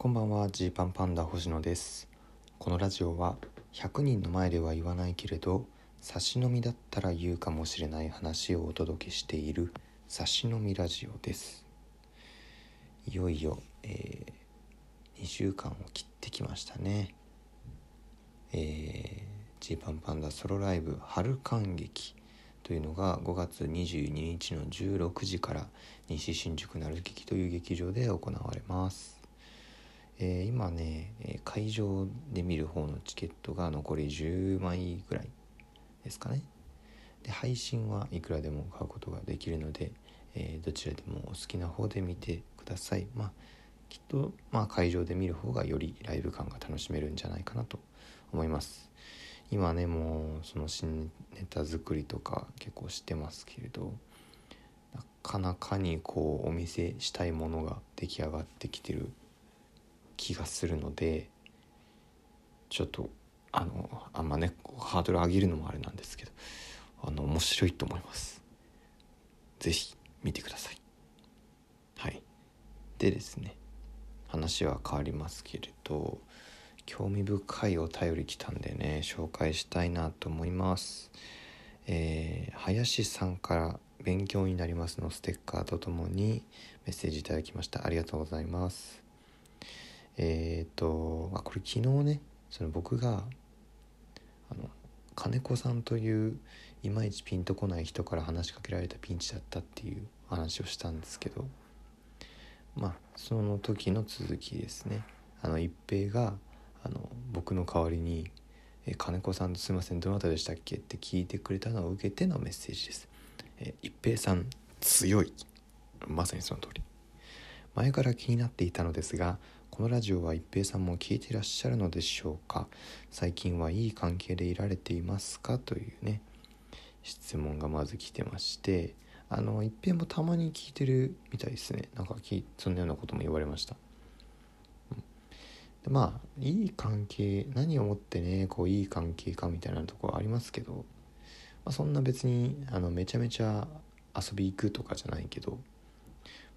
こんばんはジーパンパンダ星野です。このラジオは100人の前では言わないけれど差し飲みだったら言うかもしれない話をお届けしている差し飲みラジオです。いよいよ、えー、2週間を切ってきましたね。え、ジーパンパンダソロライブ春感激というのが5月22日の16時から西新宿鳴劇という劇場で行われます、えー、今ね会場で見る方のチケットが残り10枚ぐらいですかね。で配信はいくらでも買うことができるので、えー、どちらでもお好きな方で見てください。まあきっと、まあ、会場で見る方がよりライブ感が楽しめるんじゃないかなと思います。今ねもうその新ネタ作りとか結構してますけれどなかなかにこうお見せしたいものが出来上がってきてる気がするのでちょっとあのあんまねハードル上げるのもあれなんですけどあの面白いと思います。是非見てください。はい。でですね話は変わりますけれど興味深いお便り来たんでね紹介したいなと思います。えー、林さんから勉強になりますのステッカーとともにメッセージいただきました。ありがとうございます。えっ、ー、とあこれ昨日ねその僕があの金子さんといういまいちピンとこない人から話しかけられたピンチだったっていう話をしたんですけどまあその時の続きですねあの一平があの僕の代わりに「え金子さんすいませんどなたでしたっけ?」って聞いてくれたのを受けてのメッセージです。え一平さん強いまさにその通り前から気になっていたのですがこのラジオは一平さんも聞いてらっしゃるのでしょうか？最近はいい関係でいられていますか？というね質問がまず来てましてあの一平もたまに聞いてるみたいですね。なんかそんなようなことも言われました。でまあいい関係何をもってねこういい関係かみたいなところありますけど、まあ、そんな別にあのめちゃめちゃ遊び行くとかじゃないけど、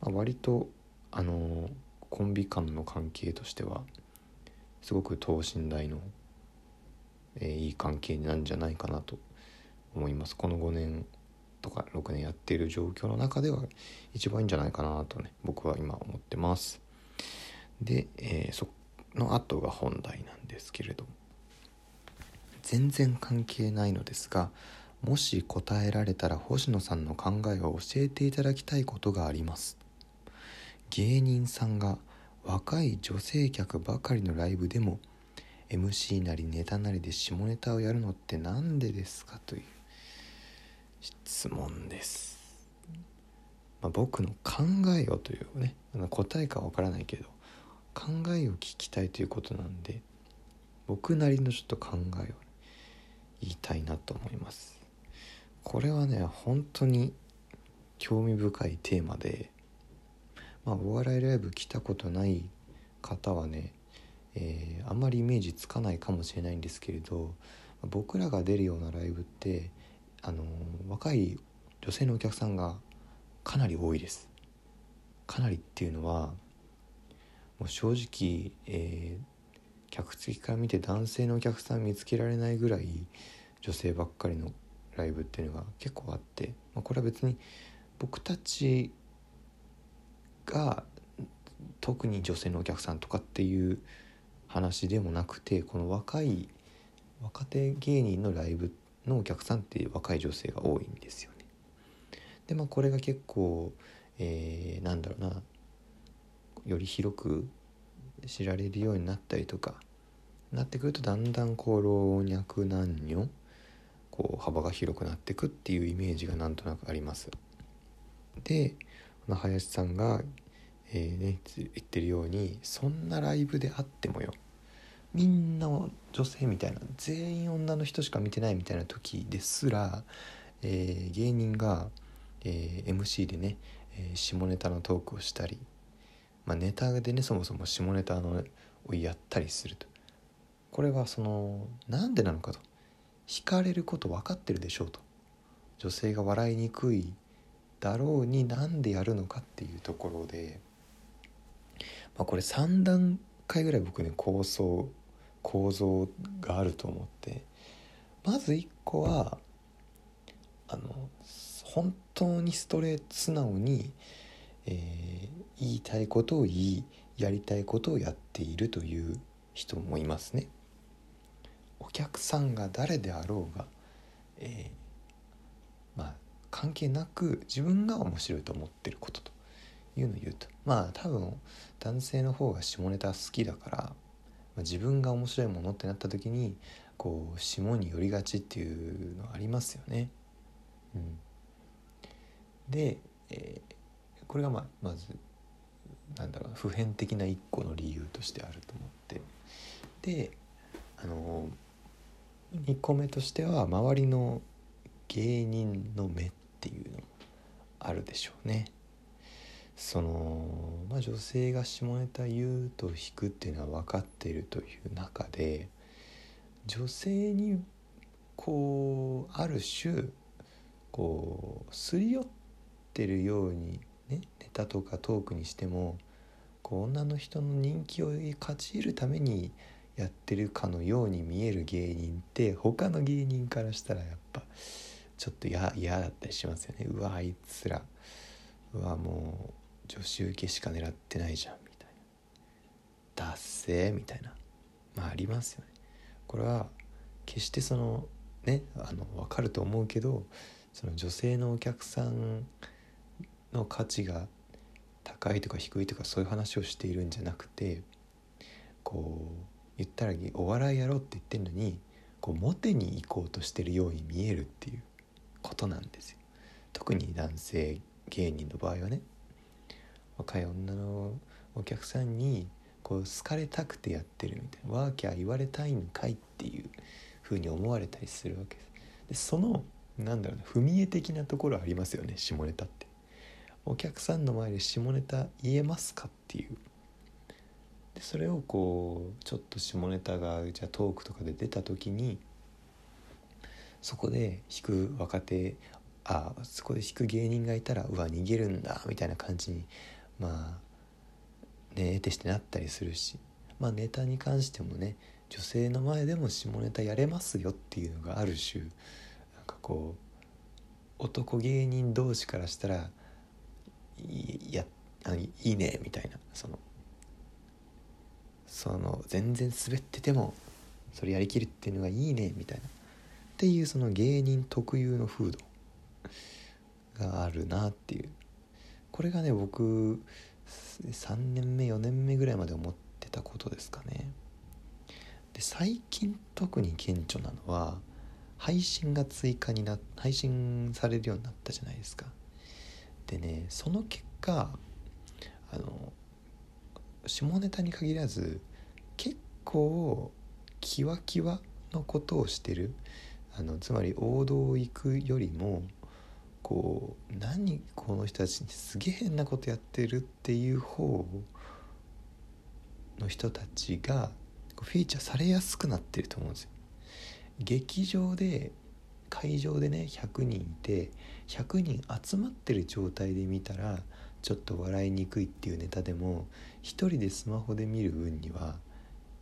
まあ、割とあのコンビ間の関係としてはすごく等身大の、えー、いい関係なんじゃないかなと思います。この5年とか6年やっている状況の中では一番いいんじゃないかなとね僕は今思ってます。で、えー、その後が本題なんですけれども全然関係ないのですがもし答えられたら星野さんの考えを教えていただきたいことがあります。芸人さんが若い女性客ばかりのライブでも MC なりネタなりで下ネタをやるのって何でですかという質問です、まあ、僕の考えをというね答えかわからないけど考えを聞きたいということなんで僕なりのちょっと考えを言いたいなと思います。これはね本当に興味深いテーマでまあお笑いライブ来たことない方はね、えー、あんまりイメージつかないかもしれないんですけれど僕らが出るようなライブってあの若い女性のお客さんがかなり多いです。かなりっていうのはもう正直、えー、客席から見て男性のお客さん見つけられないぐらい女性ばっかりのライブっていうのが結構あって、まあ、これは別に僕たちが特に女性のお客さんとかっていう話でもなくてこの若い若手芸人のライブのお客さんって若い女性が多いんですよね。でまあこれが結構、えー、なんだろうなより広く知られるようになったりとかなってくるとだんだんこう老若男女こう幅が広くなってくっていうイメージがなんとなくあります。で林さんが、えーね、言ってるようにそんなライブであってもよ。みんな女性みたいな全員女の人しか見てないみたいな時ですら、えー、芸人が、えー、MC でね、えー、下ネタのトークをしたりまあ、ネタでねそもそも下ネタのをやったりすると。これはそのなんでなのかと。惹かれること分かってるでしょうと。女性が笑いにくいだろうになんでやるのかっていうところで、まあ、これ三段回ぐらい僕ね構想構造があると思ってまず1個はあの本当にストレート素直に、えー、言いたいことを言いやりたいことをやっているという人もいますね。お客さんが誰であろうが、えー、まあ関係なく自分が面白いと思ってることというのを言うと。まあ多分男性の方が下ネタ好きだから、まあ、自分が面白いものってなった時にこう下に寄りがちっていうのありますよね。うん、で、えー、これがまあまずなんだろう普遍的な一個の理由としてあると思って。であの2個目としては周りの芸人の目っていうのもあるでしょうね。その、まあ、女性が下ネタ言うと引くっていうのは分かっているという中で女性にこうある種こうすり寄ってるようにねネタとかトークにしてもこう女の人の人気を勝ち得るためにやってるかのように見える芸人って他の芸人からしたらやっぱちょっと嫌だったりしますよね。うわあいつら。うわもう女子受けしか狙ってないじゃんみたいな。達成みたいな。まあありますよね。これは決してそのねあの分かると思うけどその女性のお客さんの価値が高いとか低いとかそういう話をしているんじゃなくてこう言ったらお笑いやろうって言ってるのにこうモテに行こうとしてるように見えるっていう。ことなんですよ。特に男性芸人の場合はね。若い女のお客さんにこう好かれたくてやってるみたいなワーキャー言われたいんかいっていう風に思われたりするわけです。でそのなんだろうな踏み絵的なところありますよね下ネタって。お客さんの前で下ネタ言えますかっていう。でそれをこうちょっと下ネタがじゃあトークとかで出た時にそこで弾く若手あそこで弾く芸人がいたらうわ逃げるんだみたいな感じにまあね得てしてなったりするしまあネタに関してもね女性の前でも下ネタやれますよっていうのがある種なんかこう男芸人同士からしたらいやあいいねみたいなそのその全然滑っててもそれやりきるっていうのがいいねみたいな。っていうその芸人特有の風土があるなっていう。これがね僕3年目4年目ぐらいまで思ってたことですかね。で最近特に顕著なのは配信が追加にな配信されるようになったじゃないですか。でねその結果あの下ネタに限らず結構キワキワのことをしてるあのつまり王道を行くよりもこう何この人たちにすげえ変なことやってるっていう方の人たちがフィーチャーされやすくなってると思うんですよ。劇場で会場でね100人いて100人集まってる状態で見たらちょっと笑いにくいっていうネタでも一人でスマホで見る分には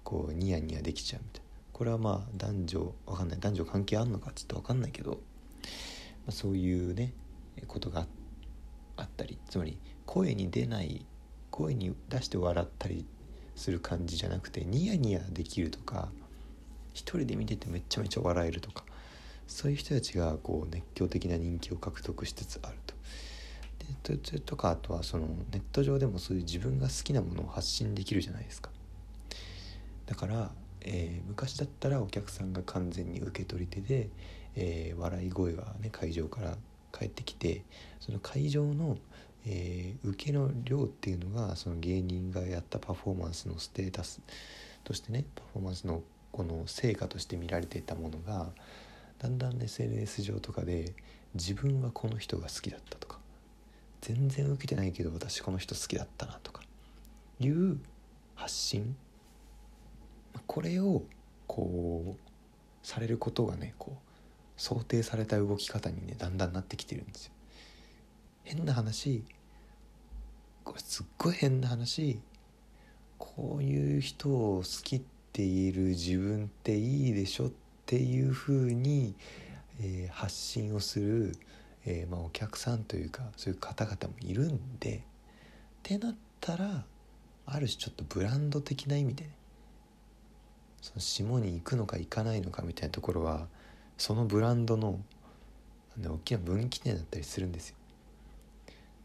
こうニヤニヤできちゃうみたいなこれはまあ男女わかんない男女関係あんのかちょっとわかんないけど、まあ、そういうねことがあったりつまり声に出ない声に出して笑ったりする感じじゃなくてニヤニヤできるとか一人で見ててめちゃめちゃ笑えるとかそういう人たちがこう熱狂的な人気を獲得しつつあると。でとかあとはそのネット上でもそういう自分が好きなものを発信できるじゃないですか。だから、えー、昔だったらお客さんが完全に受け取り手で、えー、笑い声がね会場から返ってきてその会場の、えー、受けの量っていうのがその芸人がやったパフォーマンスのステータスとしてねパフォーマンスのこの成果として見られていたものがだんだん SNS 上とかで自分はこの人が好きだったとか全然受けてないけど私この人好きだったなとかいう発信これをこうされることがねこう想定された動き方にねだんだんなってきてるんですよ。変な話これすっごい変な話こういう人を好きって言える自分っていいでしょっていうふうに、えー、発信をする、えー、まあ、お客さんというかそういう方々もいるんでってなったらある種ちょっとブランド的な意味でねその下に行くのか行かないのかみたいなところはそのブランドの大きな分岐点だったりするんですよ。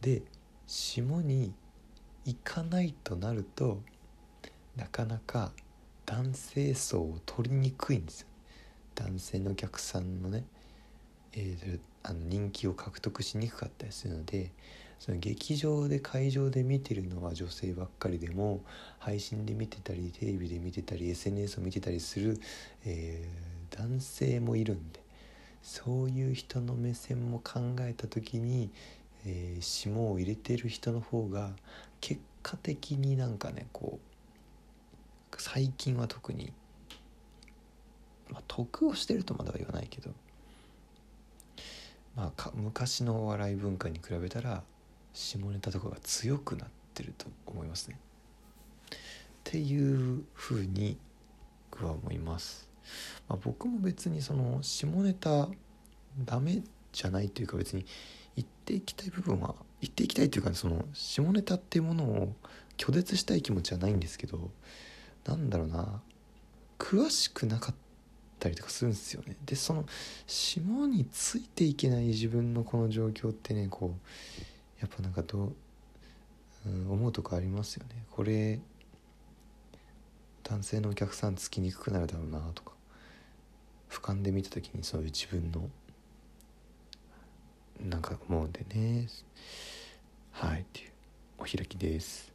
で下に行かないとなるとなかなか男性層を取りにくいんですよ。男性のお客さんのね、えー、あの人気を獲得しにくかったりするのでその劇場で会場で見てるのは女性ばっかりでも配信で見てたりテレビで見てたり SNS を見てたりする、えー、男性もいるんでそういう人の目線も考えた時に、えー、霜を入れてる人の方が結果的になんかねこう最近は特に、まあ、得をしてるとまだは言わないけど、まあ、昔のお笑い文化に比べたら下ネタとかが強くなってると思いますね。っていうふうに僕は思います。まあ、僕も別にその下ネタダメじゃないというか別に言っていきたい部分は言っていきたいというかその下ネタっていうものを拒絶したい気持ちはないんですけどなんだろうな詳しくなかったりとかするんですよねでその下についていけない自分のこの状況ってねこうやっぱなんかどう、思うとこありますよね。これ男性のお客さんつきにくくなるだろうなとか俯瞰で見た時にそういう自分のなんか思うんでね。はいっていうお開きです。